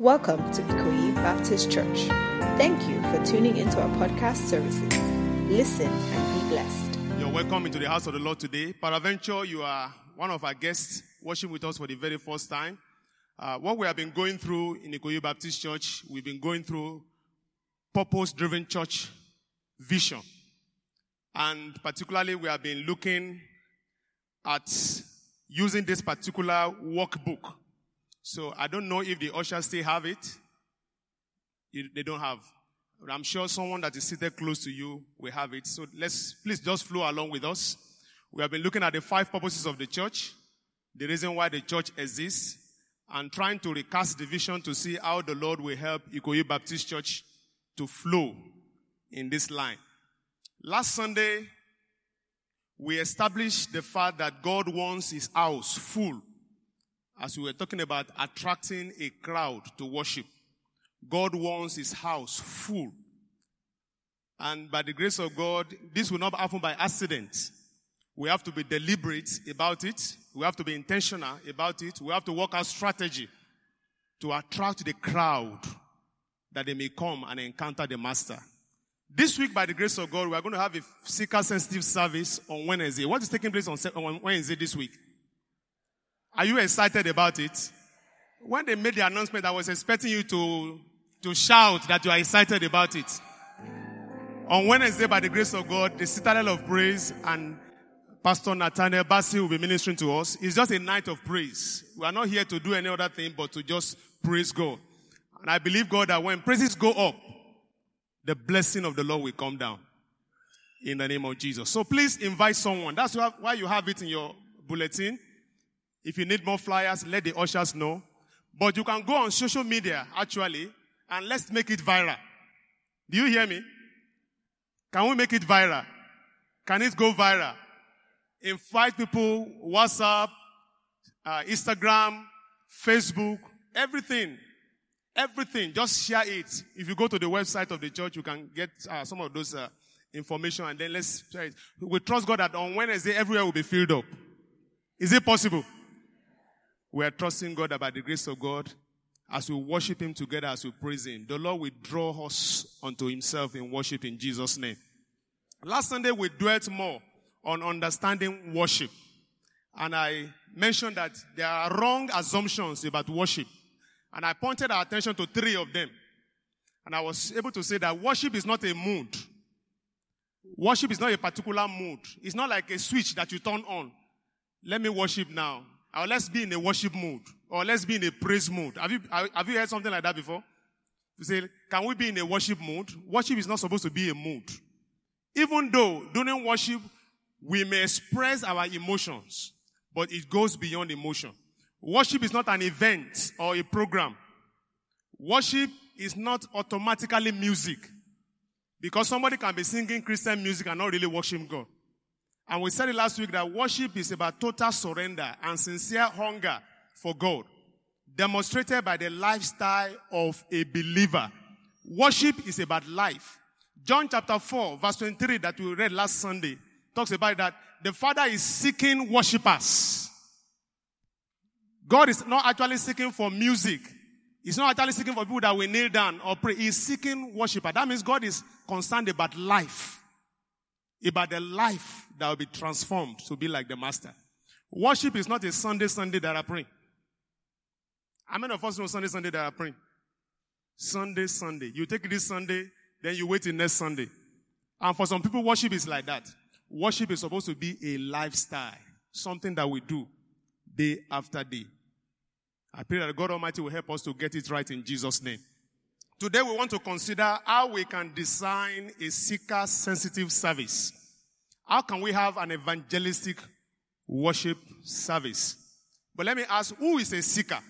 Welcome to Ikoyi Baptist Church. Thank you for tuning into our podcast services. Listen and be blessed. You're welcome into the house of the Lord today. Paraventure, you are one of our guests worshiping with us for the very first time. Uh, what we have been going through in Ikoyi Baptist Church, we've been going through purpose-driven church vision. And particularly, we have been looking at using this particular workbook so I don't know if the ushers still have it. They don't have. But I'm sure someone that is seated close to you will have it. So let's please just flow along with us. We have been looking at the five purposes of the church, the reason why the church exists, and trying to recast the vision to see how the Lord will help Ikoyi Baptist Church to flow in this line. Last Sunday, we established the fact that God wants his house full as we were talking about attracting a crowd to worship. God wants his house full. And by the grace of God, this will not happen by accident. We have to be deliberate about it. We have to be intentional about it. We have to work out strategy to attract the crowd that they may come and encounter the master. This week, by the grace of God, we are going to have a seeker sensitive service on Wednesday. What is taking place on Wednesday this week? Are you excited about it? When they made the announcement, I was expecting you to, to shout that you are excited about it. On Wednesday, by the grace of God, the Citadel of Praise and Pastor Nathaniel Bassey will be ministering to us. It's just a night of praise. We are not here to do any other thing but to just praise God. And I believe God that when praises go up, the blessing of the Lord will come down in the name of Jesus. So please invite someone. That's why you have it in your bulletin. If you need more flyers, let the ushers know. But you can go on social media, actually, and let's make it viral. Do you hear me? Can we make it viral? Can it go viral? Invite people, WhatsApp, uh, Instagram, Facebook, everything. Everything. Just share it. If you go to the website of the church, you can get uh, some of those uh, information and then let's share it. We trust God that on Wednesday, everywhere will be filled up. Is it possible? We are trusting God about the grace of God as we worship Him together, as we praise Him. The Lord will draw us unto Himself in worship in Jesus' name. Last Sunday we dwelt more on understanding worship. And I mentioned that there are wrong assumptions about worship. And I pointed our attention to three of them. And I was able to say that worship is not a mood. Worship is not a particular mood. It's not like a switch that you turn on. Let me worship now. Or let's be in a worship mood. Or let's be in a praise mood. Have you, have you heard something like that before? You say, can we be in a worship mood? Worship is not supposed to be a mood. Even though during worship, we may express our emotions, but it goes beyond emotion. Worship is not an event or a program. Worship is not automatically music. Because somebody can be singing Christian music and not really worship God. And we said it last week that worship is about total surrender and sincere hunger for God, demonstrated by the lifestyle of a believer. Worship is about life. John chapter 4, verse 23 that we read last Sunday talks about that the Father is seeking worshippers. God is not actually seeking for music. He's not actually seeking for people that will kneel down or pray. He's seeking worshippers. That means God is concerned about life. About the life that will be transformed to be like the master. Worship is not a Sunday, Sunday that I pray. How many of us know Sunday, Sunday that I pray? Sunday, Sunday. You take this Sunday, then you wait till next Sunday. And for some people, worship is like that. Worship is supposed to be a lifestyle, something that we do day after day. I pray that God Almighty will help us to get it right in Jesus' name. Today we want to consider how we can design a seeker sensitive service. How can we have an evangelistic worship service? But let me ask, who is a seeker?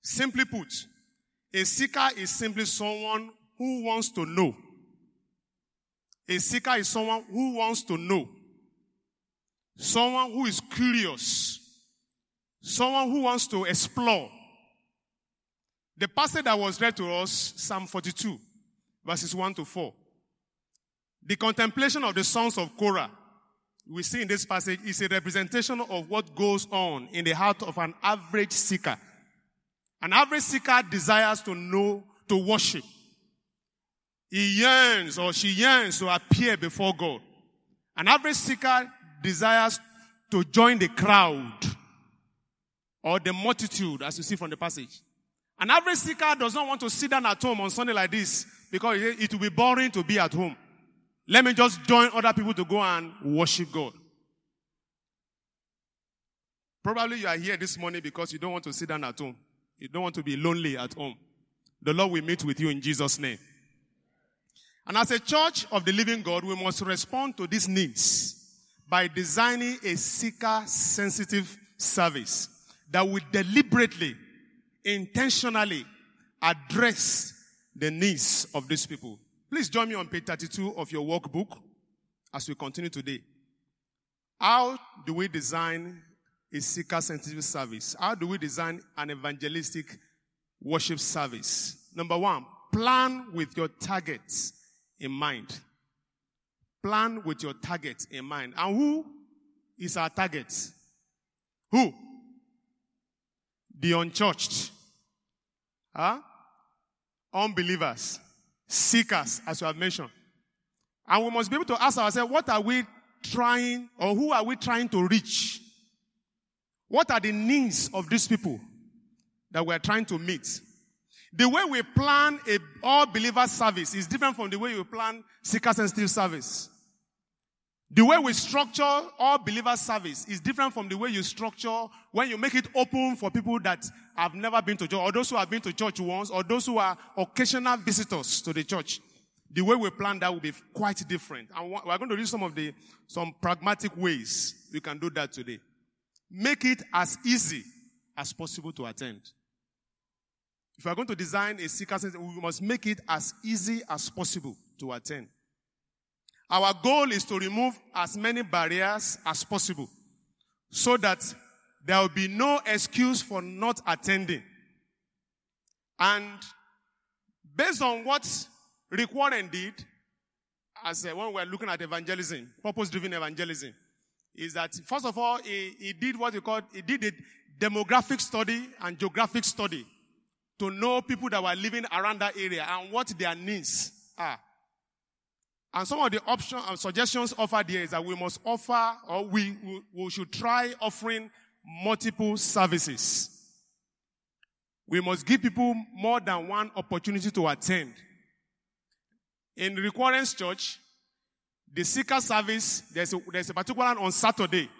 Simply put, a seeker is simply someone who wants to know. A seeker is someone who wants to know. Someone who is curious. Someone who wants to explore. The passage that was read to us, Psalm 42, verses 1 to 4. The contemplation of the sons of Korah, we see in this passage, is a representation of what goes on in the heart of an average seeker. An average seeker desires to know, to worship. He yearns or she yearns to appear before God. An average seeker desires to join the crowd or the multitude, as you see from the passage. An average seeker does not want to sit down at home on Sunday like this because it will be boring to be at home. Let me just join other people to go and worship God. Probably you are here this morning because you don't want to sit down at home. You don't want to be lonely at home. The Lord will meet with you in Jesus' name. And as a church of the living God, we must respond to these needs by designing a seeker sensitive service that will deliberately, intentionally address the needs of these people. Please join me on page 32 of your workbook as we continue today. How do we design a seeker sensitive service? How do we design an evangelistic worship service? Number one, plan with your targets in mind. Plan with your target in mind. And who is our target? Who? The unchurched. Huh? Unbelievers. Seekers, as you have mentioned. And we must be able to ask ourselves, what are we trying, or who are we trying to reach? What are the needs of these people that we're trying to meet? The way we plan a all believer service is different from the way you plan seeker sensitive service. The way we structure all believer service is different from the way you structure when you make it open for people that have never been to church, or those who have been to church once, or those who are occasional visitors to the church. The way we plan that will be quite different. And we're going to use some of the, some pragmatic ways we can do that today. Make it as easy as possible to attend. If we are going to design a seeker we must make it as easy as possible to attend. Our goal is to remove as many barriers as possible so that there will be no excuse for not attending. And based on what Rick Warren did, as uh, when we're looking at evangelism, purpose-driven evangelism, is that first of all, he, he did what he called, he did a demographic study and geographic study to know people that were living around that area and what their needs are. And some of the options and uh, suggestions offered here is that we must offer or we, we, we should try offering multiple services. We must give people more than one opportunity to attend. In Rick Warren's Church, the seeker service, there's a, there's a particular one on Saturday.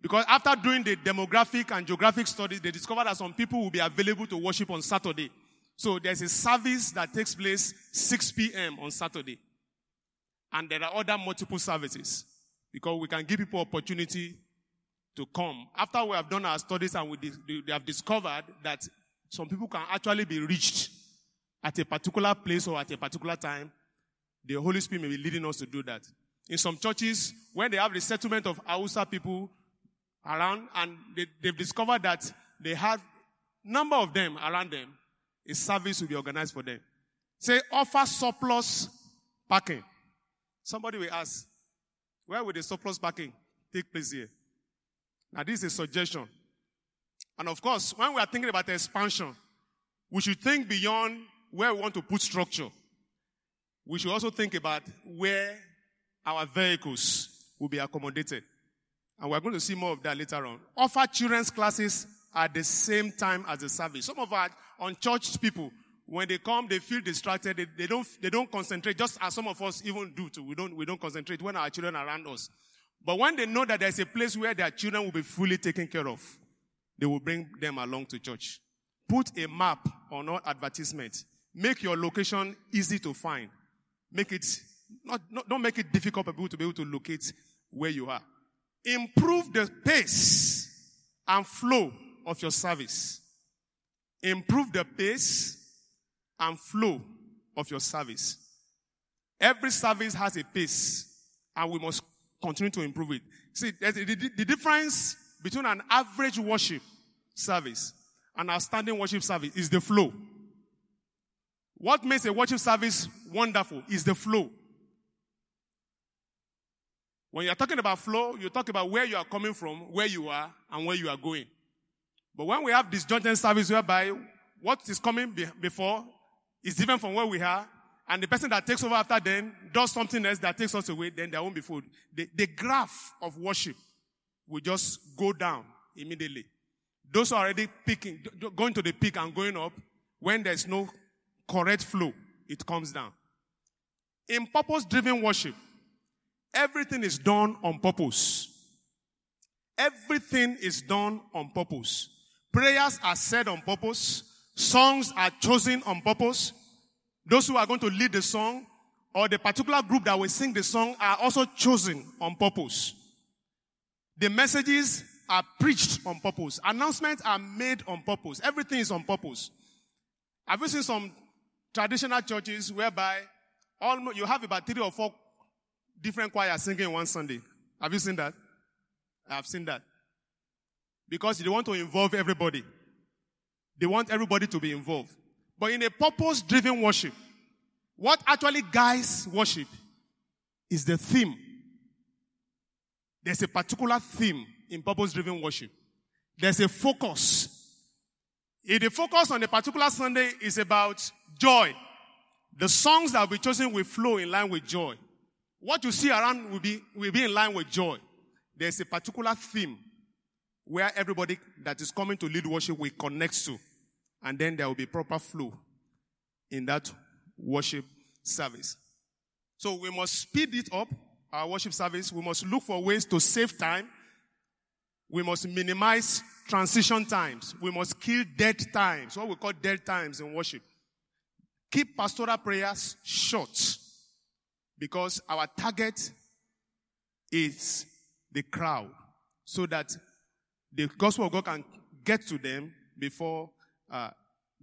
Because after doing the demographic and geographic studies, they discovered that some people will be available to worship on Saturday. So there's a service that takes place 6 p.m. on Saturday. And there are other multiple services. Because we can give people opportunity to come. After we have done our studies and we have discovered that some people can actually be reached at a particular place or at a particular time, the Holy Spirit may be leading us to do that. In some churches, when they have the settlement of Hausa people around and they, they've discovered that they have number of them around them, a service will be organized for them. Say, offer surplus parking. Somebody will ask, where will the surplus parking take place here? Now, this is a suggestion. And of course, when we are thinking about expansion, we should think beyond where we want to put structure. We should also think about where our vehicles will be accommodated. And we're going to see more of that later on. Offer children's classes at the same time as the service. Some of our unchurched people, when they come, they feel distracted. They, they, don't, they don't concentrate, just as some of us even do too. We don't, we don't concentrate when our children are around us. But when they know that there's a place where their children will be fully taken care of, they will bring them along to church. Put a map on all advertisement. Make your location easy to find. Make it, not, not, don't make it difficult for people to be able to locate where you are. Improve the pace and flow of your service. Improve the pace and flow of your service. Every service has a pace and we must continue to improve it. See, the, the, difference between an average worship service and outstanding worship service is the flow. What makes a worship service wonderful is the flow. When you're talking about flow, you talk about where you are coming from, where you are, and where you are going. But when we have disjointed service whereby what is coming be- before is different from where we are, and the person that takes over after them does something else that takes us away, then there won't be food. The, the graph of worship will just go down immediately. Those are already picking, going to the peak and going up, when there's no correct flow, it comes down. In purpose driven worship, everything is done on purpose. Everything is done on purpose. Prayers are said on purpose. Songs are chosen on purpose. Those who are going to lead the song or the particular group that will sing the song are also chosen on purpose. The messages are preached on purpose. Announcements are made on purpose. Everything is on purpose. Have you seen some traditional churches whereby almost you have about three or four different choirs singing one Sunday? Have you seen that? I've seen that. Because they want to involve everybody. They want everybody to be involved. But in a purpose driven worship, what actually guides worship is the theme. There's a particular theme in purpose driven worship. There's a focus. If the focus on a particular Sunday is about joy, the songs that be chosen will flow in line with joy. What you see around will be, will be in line with joy. There's a particular theme where everybody that is coming to lead worship will connect to. And then there will be proper flow in that worship service. So we must speed it up, our worship service. We must look for ways to save time. We must minimize transition times. We must kill dead times, what we call dead times in worship. Keep pastoral prayers short because our target is the crowd so that the gospel of God can get to them before uh,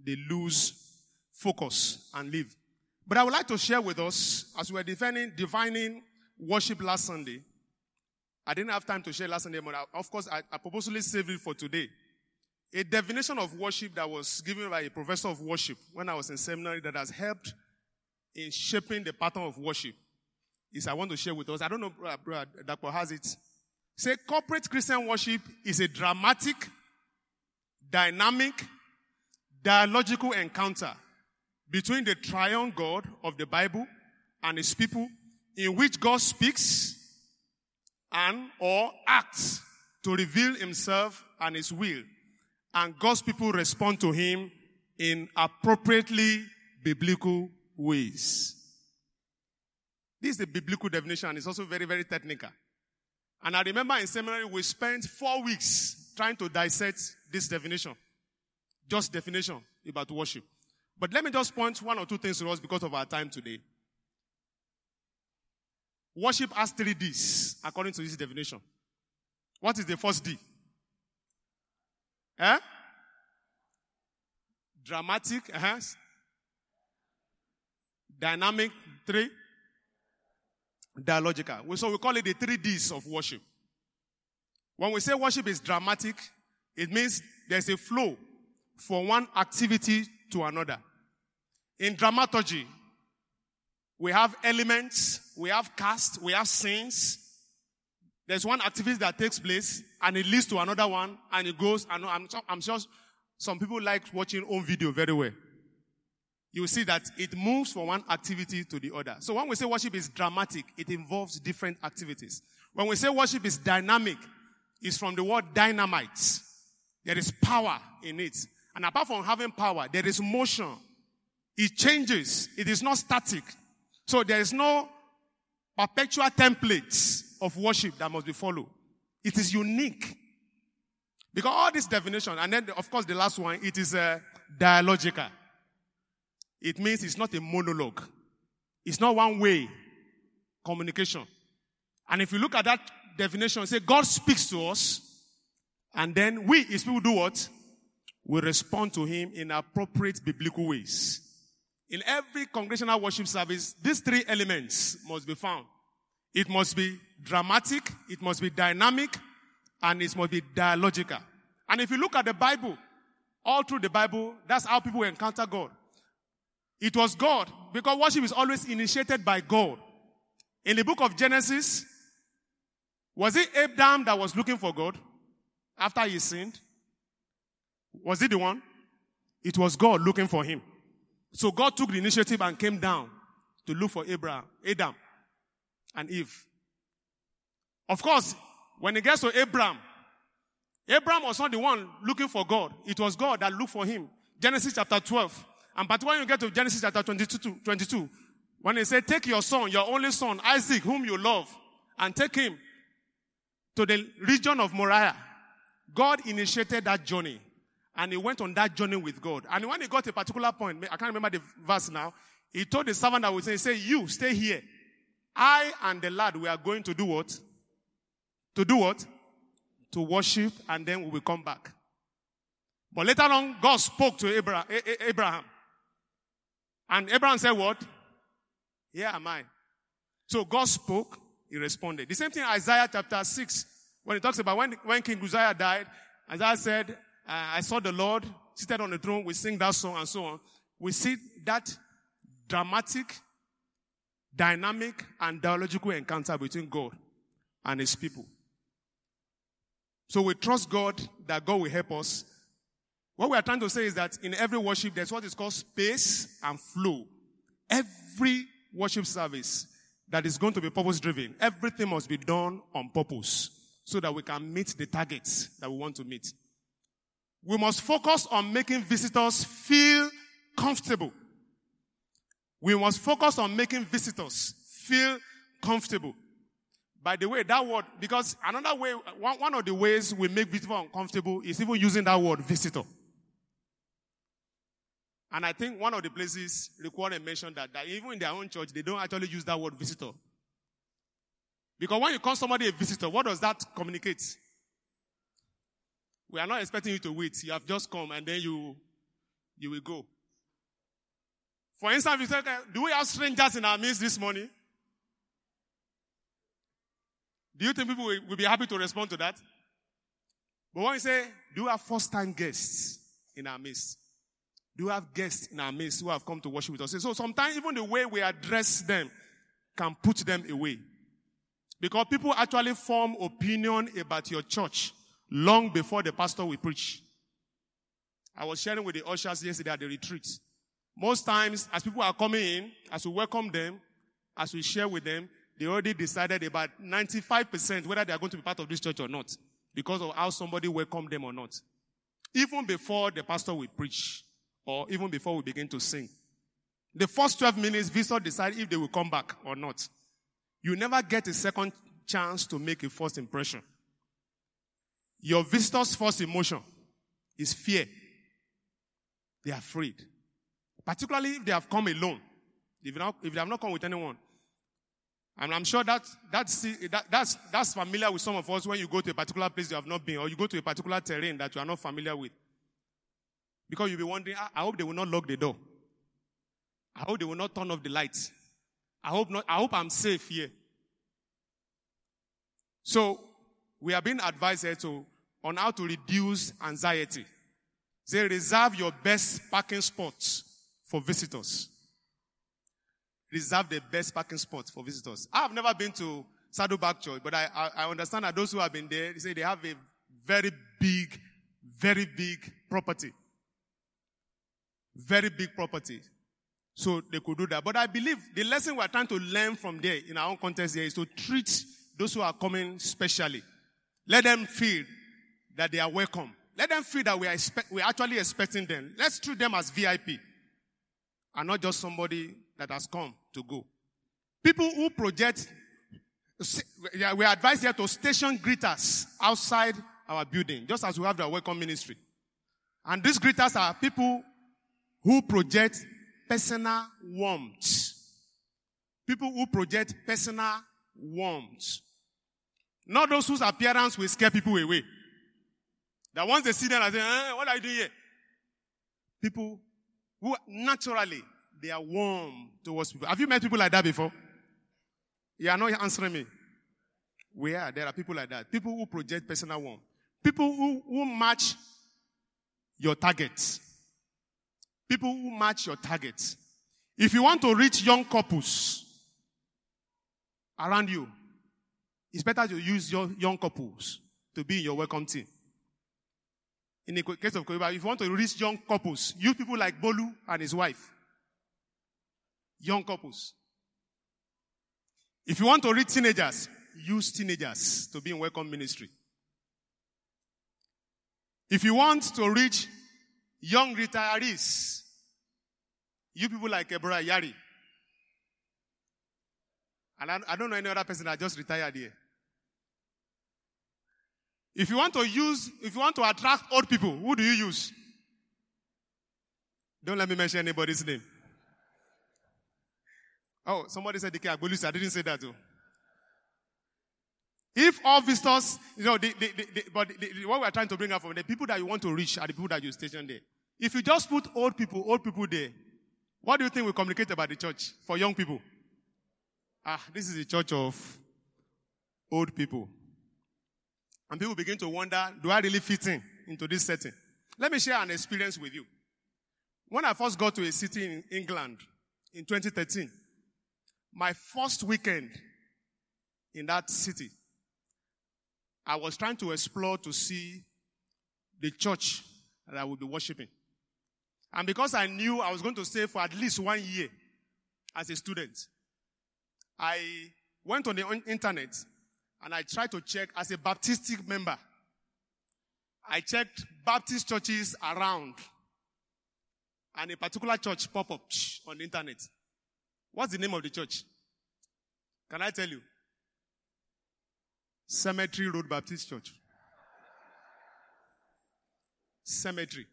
they lose focus and leave. But I would like to share with us, as we were defining, worship last Sunday, I didn't have time to share last Sunday, but I, of course, I, I purposely saved it for today. A definition of worship that was given by a professor of worship when I was in seminary that has helped in shaping the pattern of worship is I want to share with us. I don't know, Brother Dr. has it. Say corporate Christian worship is a dramatic, dynamic, dialogical encounter between the triune God of the Bible and his people in which God speaks and or acts to reveal himself and his will. And God's people respond to him in appropriately biblical ways. This is the biblical definition it's also very, very technical. And I remember in seminary we spent four weeks trying to dissect this definition. Just definition about worship. But let me just point one or two things to us because of our time today. Worship has three D's according to this definition. What is the first D? Eh? Dramatic, uh-huh. dynamic, three. Dialogical. So we call it the three D's of worship. When we say worship is dramatic, it means there's a flow from one activity to another. In dramaturgy, we have elements, we have cast, we have scenes. There's one activity that takes place and it leads to another one and it goes. And I'm, I'm sure some people like watching home video very well. You see that it moves from one activity to the other. So when we say worship is dramatic, it involves different activities. When we say worship is dynamic, it's from the word dynamite. There is power in it. And apart from having power, there is motion. It changes. It is not static. So there is no perpetual templates of worship that must be followed. It is unique. Because all this definition, and then of course the last one, it is uh, dialogical. It means it's not a monologue. It's not one way communication. And if you look at that definition, say God speaks to us, and then we, his people, do what? We respond to him in appropriate biblical ways. In every congregational worship service, these three elements must be found. It must be dramatic, it must be dynamic, and it must be dialogical. And if you look at the Bible, all through the Bible, that's how people encounter God. It was God, because worship is always initiated by God. In the book of Genesis, was it Abraham that was looking for God after he sinned? Was he the one? It was God looking for him. So God took the initiative and came down to look for Abraham, Adam, and Eve. Of course, when it gets to Abraham, Abraham was not the one looking for God. It was God that looked for him. Genesis chapter 12. And but when you get to Genesis chapter 22, 22 when he said, take your son, your only son, Isaac, whom you love, and take him to the region of Moriah. God initiated that journey. And he went on that journey with God. And when he got a particular point, I can't remember the verse now, he told the servant that was saying, say, you stay here. I and the lad, we are going to do what? To do what? To worship and then we will come back. But later on, God spoke to Abraham. And Abraham said, what? Here am I. So God spoke, he responded. The same thing Isaiah chapter 6, when he talks about when, when King Uzziah died, Isaiah said, I saw the Lord seated on the throne, we sing that song and so on. We see that dramatic, dynamic, and dialogical encounter between God and his people. So we trust God that God will help us. What we are trying to say is that in every worship, there's what is called space and flow. Every worship service that is going to be purpose driven, everything must be done on purpose so that we can meet the targets that we want to meet. We must focus on making visitors feel comfortable. We must focus on making visitors feel comfortable. By the way, that word, because another way, one, one of the ways we make visitors uncomfortable is even using that word visitor. And I think one of the places required mentioned that, that even in their own church, they don't actually use that word visitor. Because when you call somebody a visitor, what does that communicate? We are not expecting you to wait. You have just come and then you, you will go. For instance, you say, do we have strangers in our midst this morning? Do you think people will, will be happy to respond to that? But when you say, do we have first time guests in our midst? Do we have guests in our midst who have come to worship with us? So sometimes even the way we address them can put them away. Because people actually form opinion about your church long before the pastor will preach. I was sharing with the ushers yesterday at the retreat. Most times, as people are coming in, as we welcome them, as we share with them, they already decided about 95% whether they are going to be part of this church or not, because of how somebody welcomed them or not. Even before the pastor will preach or even before we begin to sing. The first 12 minutes, visitors decide if they will come back or not. You never get a second chance to make a first impression. Your visitor's first emotion is fear. They are afraid. Particularly if they have come alone. If, not, if they have not come with anyone. And I'm sure that, that's, that, that's, that's familiar with some of us when you go to a particular place you have not been, or you go to a particular terrain that you are not familiar with. Because you'll be wondering, ah, I hope they will not lock the door. I hope they will not turn off the lights. I hope not, I hope I'm safe here. So, we are being advised here to, on how to reduce anxiety. They reserve your best parking spots for visitors. Reserve the best parking spots for visitors. I have never been to Saddleback Church, but I, I, I understand that those who have been there, they say they have a very big, very big property. Very big property. So they could do that. But I believe the lesson we're trying to learn from there in our own context here is to treat those who are coming specially. Let them feel that they are welcome. Let them feel that we are expect, we're actually expecting them. Let's treat them as VIP and not just somebody that has come to go. People who project, we are advised here to station greeters outside our building, just as we have the welcome ministry. And these greeters are people who project personal warmth. People who project personal warmth. Not those whose appearance will scare people away. That once they see them, I say, eh, what are you doing here? People who naturally, they are warm towards people. Have you met people like that before? You are not answering me. Where there are people like that. People who project personal warmth. People who, who match your targets. People who match your targets. If you want to reach young couples around you, it's better to use your young couples to be in your welcome team. In the case of Koyiba, if you want to reach young couples, use people like Bolu and his wife. Young couples. If you want to reach teenagers, use teenagers to be in welcome ministry. If you want to reach young retirees, you people like Ebra Yari. And I, I don't know any other person that just retired here. If you want to use, if you want to attract old people, who do you use? Don't let me mention anybody's name. Oh, somebody said DK Agbolus. I didn't say that though. If all visitors, you know, the, the, the, but what we're trying to bring up from the people that you want to reach are the people that you station there. If you just put old people, old people there, what do you think we communicate about the church for young people? Ah, this is a church of old people. And people begin to wonder, do I really fit in into this setting? Let me share an experience with you. When I first got to a city in England in 2013, my first weekend in that city, I was trying to explore to see the church that I would be worshiping. And because I knew I was going to stay for at least one year as a student, I went on the internet and I tried to check as a Baptistic member. I checked Baptist churches around and a particular church pop up on the internet. What's the name of the church? Can I tell you? Cemetery Road Baptist Church. Cemetery.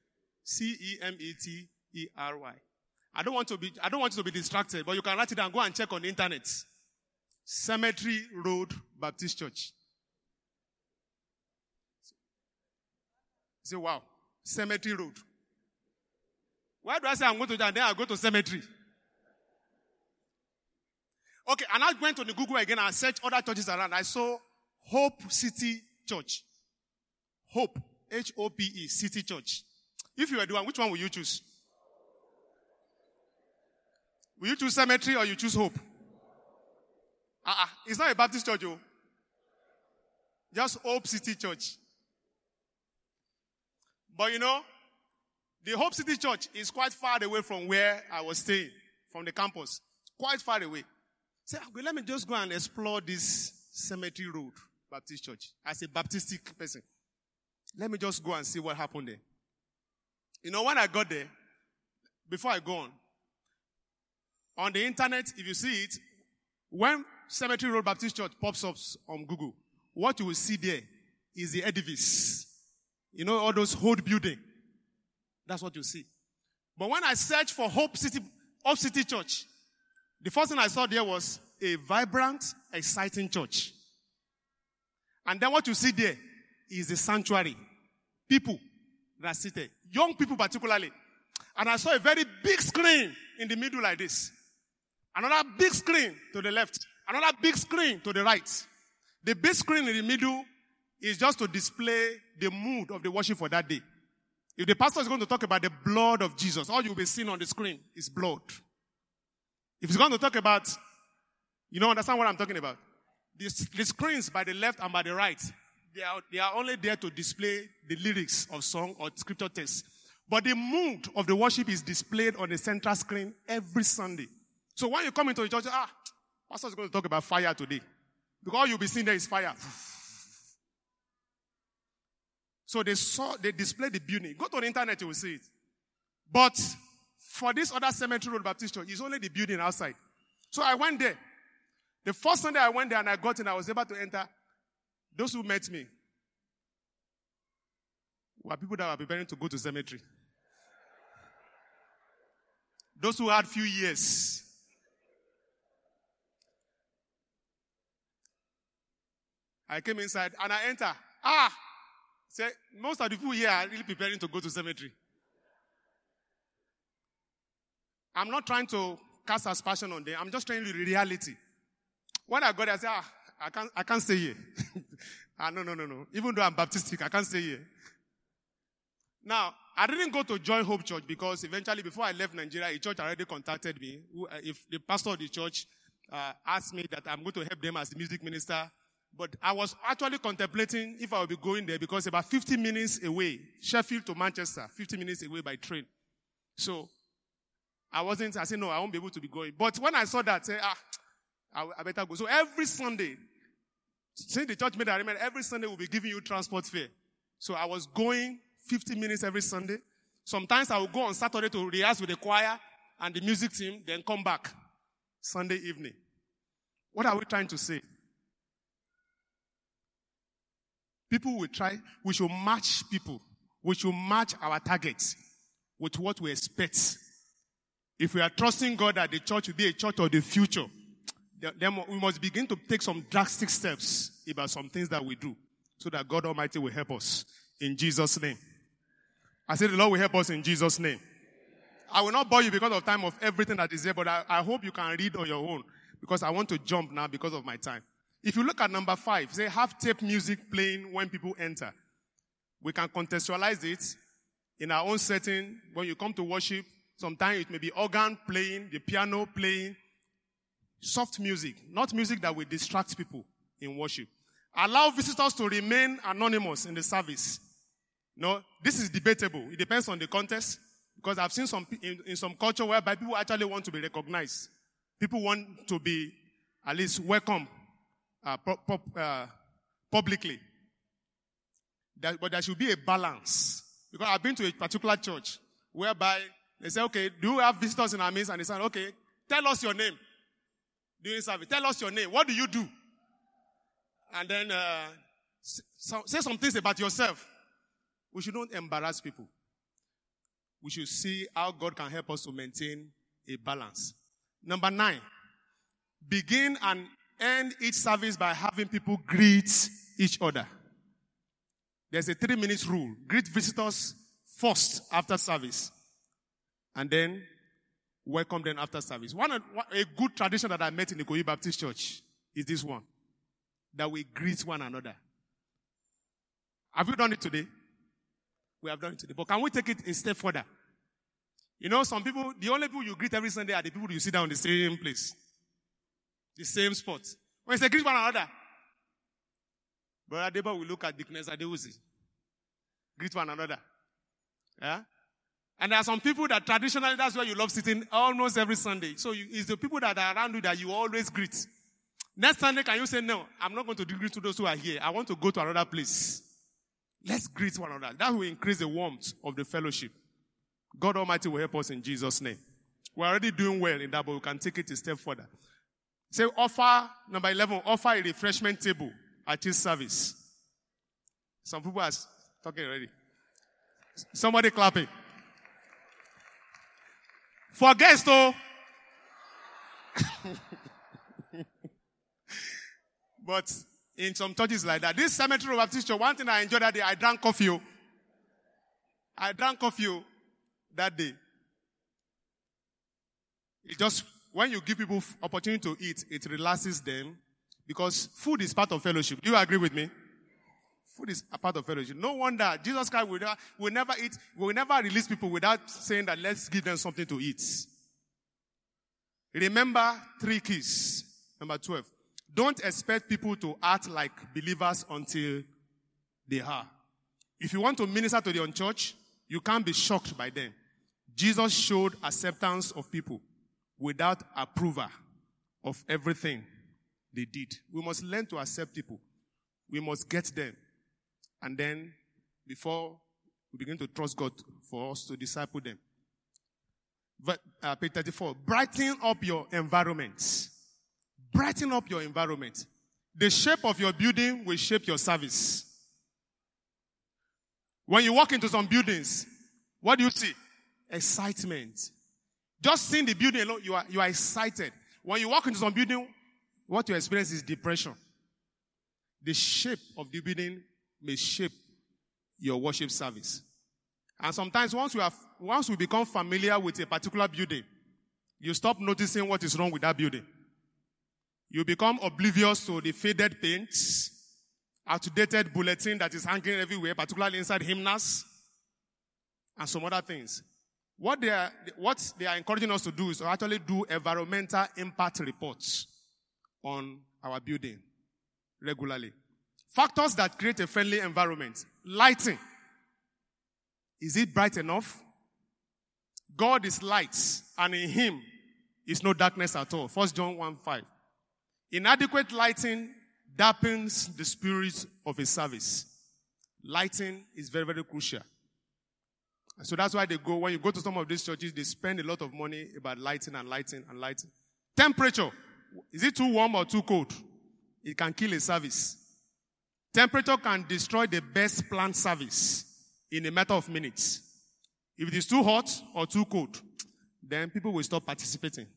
C-E-M-E-T-E-R-Y. I don't want to be, I don't want you to be distracted, but you can write it down. Go and check on the internet. Cemetery Road Baptist Church. Say, wow. Cemetery Road. Why do I say I'm going to and then I go to cemetery? Okay, and I went on the Google again and searched other churches around. I saw Hope City Church. Hope. H-O-P-E. City Church. If you were the one, which one would you choose? Will you choose cemetery or you choose hope? Uh-uh. It's not a Baptist church, oh. Just Hope City Church. But you know, the Hope City Church is quite far away from where I was staying, from the campus. Quite far away. Say, ah, okay, let me just go and explore this Cemetery Road Baptist Church as a Baptistic person. Let me just go and see what happened there. You know, when I got there, before I go on, on the internet, if you see it, when Cemetery Road Baptist Church pops up on Google, what you will see there is the edifice. You know, all those old building. That's what you see. But when I searched for Hope City, Hope City Church, the first thing I saw there was a vibrant, exciting church. And then what you see there is the sanctuary. People that are seated. Young people particularly. And I saw a very big screen in the middle like this. Another big screen to the left. Another big screen to the right. The big screen in the middle is just to display the mood of the worship for that day. If the pastor is going to talk about the blood of Jesus, all you'll be seeing on the screen is blood. If he's going to talk about, you know, understand what I'm talking about? The, the screens by the left and by the right, they are, they are only there to display the lyrics of song or scripture text. But the mood of the worship is displayed on the central screen every Sunday. So when you come into the church, ah, pastor is going to talk about fire today. Because all you'll be seeing there is fire. So they saw, they display the building. Go to the internet, you will see it. But for this other cemetery road Baptist church, it's only the building outside. So I went there. The first Sunday I went there and I got in, I was able to enter. Those who met me were people that were preparing to go to cemetery. Those who had few years. I came inside and I enter. Ah! Say, most of the people here are really preparing to go to cemetery. I'm not trying to cast aspersion on them. I'm just you the reality. When I got there, I said, ah, I can't, I can't stay here. ah, no, no, no, no. Even though I'm Baptistic, I can't stay here. Now, I didn't go to Joy Hope Church because eventually, before I left Nigeria, a church already contacted me. Uh, if the pastor of the church uh, asked me that I'm going to help them as the music minister, But I was actually contemplating if I would be going there because about 50 minutes away, Sheffield to Manchester, 50 minutes away by train. So I wasn't, I said, no, I won't be able to be going. But when I saw that, I said, ah, I, I better go. So every Sunday, since the church made that arrangement, every Sunday we'll be giving you transport fare. So I was going 50 minutes every Sunday. Sometimes I would go on Saturday to rehearse with the choir and the music team, then come back Sunday evening. What are we trying to say? People will try, we should match people. We should match our targets with what we expect. If we are trusting God that the church will be a church of the future, then we must begin to take some drastic steps about some things that we do so that God Almighty will help us in Jesus' name. I said the Lord will help us in Jesus' name. I will not bore you because of time of everything that is there, but I, I hope you can read on your own because I want to jump now because of my time. If you look at number five, say have tape music playing when people enter. We can contextualize it in our own setting. When you come to worship, sometimes it may be organ playing, the piano playing, soft music, not music that will distract people in worship. Allow visitors to remain anonymous in the service. No, this is debatable. It depends on the context. Because I've seen some in, in some culture whereby people actually want to be recognized. People want to be at least welcome uh, uh, publicly. That, but there should be a balance. Because I've been to a particular church whereby they say, okay, do you have visitors in our midst? And they say, okay, tell us your name during service. Tell us your name. What do you do? And then uh, say some things about yourself. We should not embarrass people. We should see how God can help us to maintain a balance. Number nine, begin and end each service by having people greet each other. There's a three minutes rule. Greet visitors first after service. And then welcome them after service. One, a good tradition that I met in the Ikoyi Baptist Church is this one. That we greet one another. Have you done it today? We have done it today. But can we take it a step further? You know, some people, the only people you greet every Sunday are the people you sit down the same place. The same spot. When say greet one another, Brother Deba will look at Dickness Adewusi. Greet one another. Yeah? And there are some people that traditionally, that's where you love sitting almost every Sunday. So you, it's the people that are around you that you always greet. Next Sunday, can you say, no, I'm not going to greet to those who are here. I want to go to another place. Let's greet one another. That will increase the warmth of the fellowship. God Almighty will help us in Jesus' name. We're already doing well in that, but we can take it a step further. Say, offer, number 11, offer a refreshment table at his service. Some people are talking already. Somebody clapping. For guests, though. but in some churches like that, this cemetery of Baptist church, one thing I enjoyed that day, I drank coffee. Oh. I drank coffee oh, that day. It just, when you give people opportunity to eat, it relaxes them because food is part of fellowship. Do you agree with me? Food is a part of fellowship. No wonder Jesus Christ will never, will never eat, will never release people without saying that let's give them something to eat. Remember three keys. Number 12. Don't expect people to act like believers until they are. If you want to minister to the unchurched, you can't be shocked by them. Jesus showed acceptance of people without approval of everything they did. We must learn to accept people. We must get them. And then, before we begin to trust God for us to disciple them. But, uh, page 34. Brighten up your environment. Brighten up your environment. The shape of your building will shape your service. When you walk into some buildings, what do you see? Excitement. Just seeing the building alone, you are, you are excited. When you walk into some building, what you experience is depression. The shape of the building may shape your worship service. And sometimes once we have, once we become familiar with a particular building, you stop noticing what is wrong with that building. You become oblivious to the faded paints, outdated bulletin that is hanging everywhere, particularly inside hymnals, and some other things. What they are, what they are encouraging us to do is to actually do environmental impact reports on our building. regularly. Factors that create a friendly environment. Lighting. Is it bright enough? God is light, and in him is no darkness at all. 1 John 1 5. Inadequate lighting dampens the spirit of a service. Lighting is very, very crucial. So that's why they go, when you go to some of these churches, they spend a lot of money about lighting and lighting and lighting. Temperature. Is it too warm or too cold? It can kill a service. Temperature can destroy the best planned service in a matter of minutes. If it is too hot or too cold, then people will stop participating.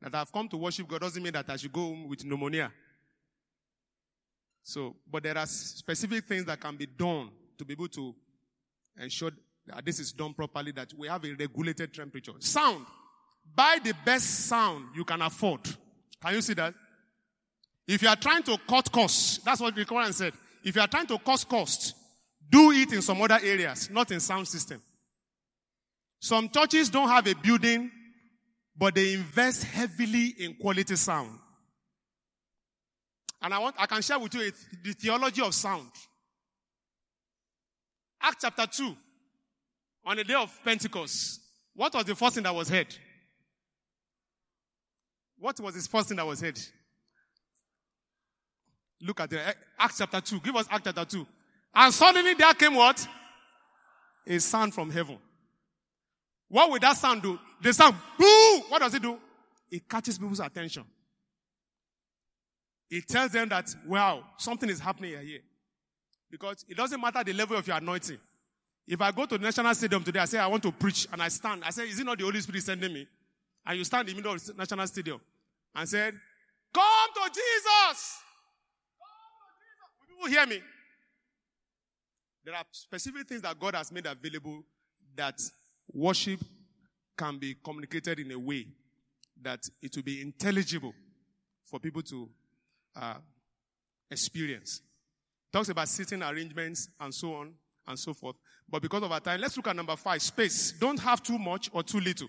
That I've come to worship God doesn't mean that I should go home with pneumonia. So, but there are specific things that can be done to be able to ensure that this is done properly, that we have a regulated temperature. Sound. Buy the best sound you can afford. Can you see that? If you are trying to cut costs, that's what the Quran said. If you are trying to cut costs, do it in some other areas, not in sound system. Some churches don't have a building, but they invest heavily in quality sound. And I want, I can share with you the theology of sound. Act chapter 2, on the day of Pentecost, what was the first thing that was heard? What was the first thing that was heard? Look at the eh, Acts chapter 2. Give us Acts chapter 2. And suddenly there came what? A sound from heaven. What will that sound do? The sound, boo! What does it do? It catches people's attention. It tells them that, wow, something is happening here. Because it doesn't matter the level of your anointing. If I go to the National Stadium today, I say I want to preach, and I stand. I say, is it not the Holy Spirit sending me? And you stand in the middle of the National Stadium and said, Come to Jesus! Will people hear me? There are specific things that God has made available that worship can be communicated in a way that it will be intelligible for people to uh, experience. Talks about seating arrangements and so on and so forth. But because of our time, let's look at number five space. Don't have too much or too little.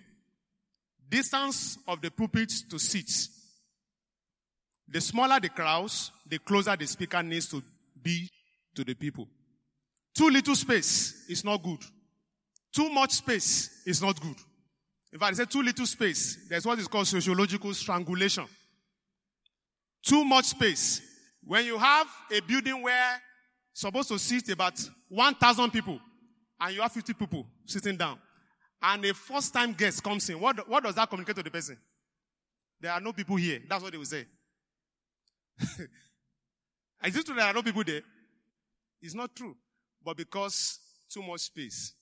Distance of the pulpit to seats. The smaller the crowds, the closer the speaker needs to be to the people. Too little space is not good. Too much space is not good. In fact, I said too little space. There's what is called sociological strangulation. Too much space. When you have a building where supposed to sit about 1,000 people and you have 50 people sitting down and a first time guest comes in, what, what does that communicate to the person? There are no people here. That's what they will say. Is it true there are no people there? It's not true. But because too much space,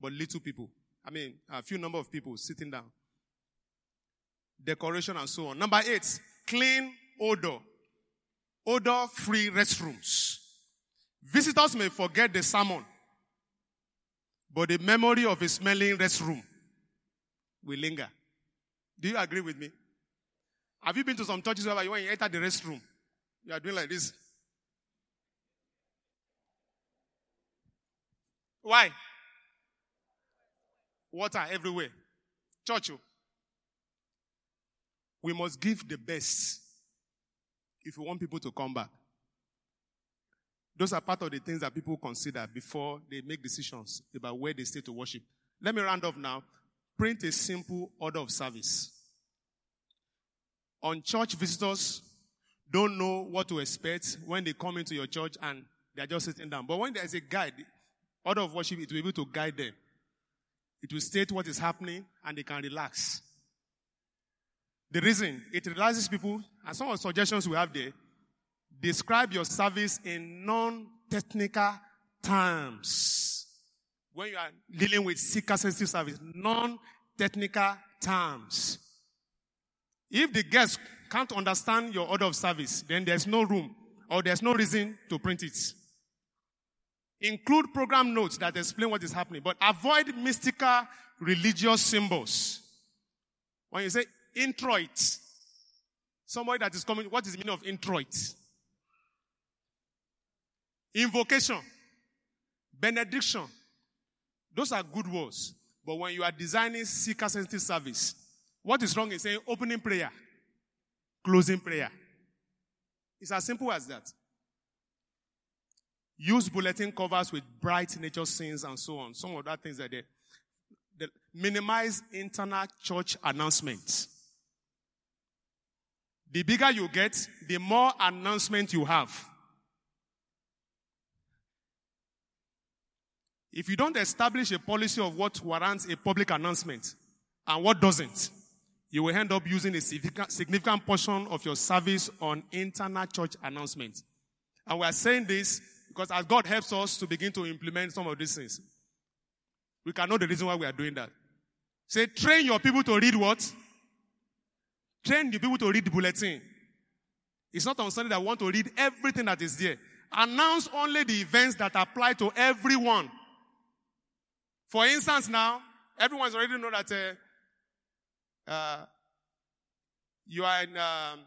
but little people. I mean, a few number of people sitting down. Decoration and so on. Number eight, clean odor. Odor free restrooms. Visitors may forget the sermon, but the memory of a smelling restroom will linger. Do you agree with me? Have you been to some churches where when you enter the restroom, you are doing like this? Why? Water everywhere. Church, oh. we must give the best if you want people to come back. Those are part of the things that people consider before they make decisions about where they stay to worship. Let me round off now. Print a simple order of service. On church visitors don't know what to expect when they come into your church and they're just sitting down. But when there's a guide, order of worship, it will be able to guide them. It will state what is happening and they can relax. The reason it relaxes people, and some of the suggestions we have there, describe your service in non-technical terms. When you are dealing with seeker sensitive service, non-technical terms. If the guest can't understand your order of service, then there's no room or there's no reason to print it. Include program notes that explain what is happening, but avoid mystical religious symbols. When you say introit, somebody that is coming, what is the meaning of introit? Invocation, benediction. Those are good words. But when you are designing seeker sensitive service, what is wrong in saying opening prayer, closing prayer? It's as simple as that. Use bulletin covers with bright nature scenes and so on. Some of that things are there. The, minimize internal church announcements. The bigger you get, the more announcement you have. If you don't establish a policy of what warrants a public announcement and what doesn't, you will end up using a significant portion of your service on internal church announcements. And we are saying this because as God helps us to begin to implement some of these things, we can know the reason why we are doing that. Say, train your people to read what? Train the people to read the bulletin. It's not on Sunday that we want to read everything that is there. Announce only the events that apply to everyone. For instance, now, everyone's already know that uh, uh, you are in, um,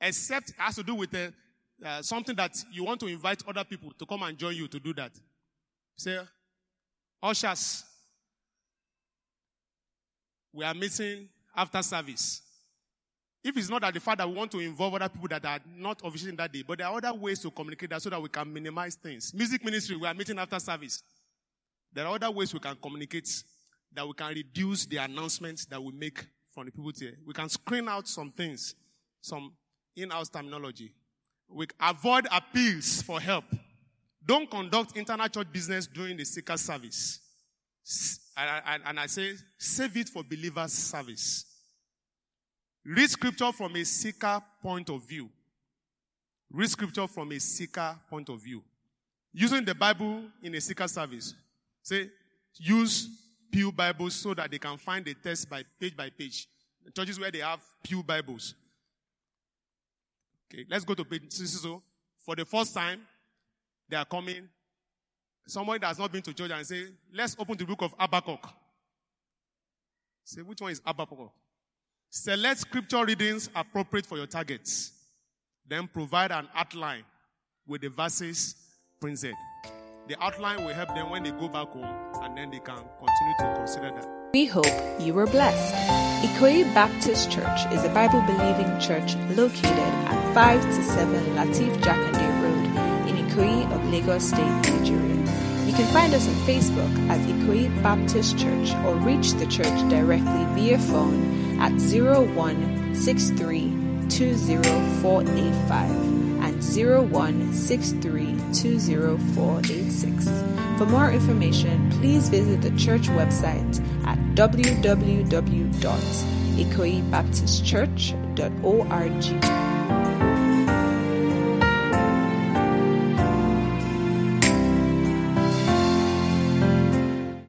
except has to do with uh, uh, something that you want to invite other people to come and join you to do that. Say, ushers, we are meeting after service. If it's not that the father we want to involve other people that are not officiating that day, but there are other ways to communicate that so that we can minimize things. Music ministry, we are meeting after service. There are other ways we can communicate that we can reduce the announcements that we make from the people here. We can screen out some things, some in-house terminology. We avoid appeals for help. Don't conduct internal church business during the seeker service. And I, and I say, save it for believers' service. Read scripture from a seeker point of view. Read scripture from a seeker point of view. Using the Bible in a seeker service. Say, use Pew Bibles so that they can find the text by page by page. The churches where they have Pew Bibles. Okay, let's go to page so For the first time, they are coming. Somebody that has not been to church and say, let's open the book of Habakkuk. Say, which one is Habakkuk? Select scripture readings appropriate for your targets. Then provide an outline with the verses printed. The outline will help them when they go back home and then they can continue to consider that. We hope you were blessed. Ikoyi Baptist Church is a Bible believing church located at 5 to 7 Latif Jakande Road in Ikoyi of Lagos State, Nigeria. You can find us on Facebook at Ikoyi Baptist Church or reach the church directly via phone at 0163 and 0163204486. For more information, please visit the church website at www.ikoyibaptistchurch.org.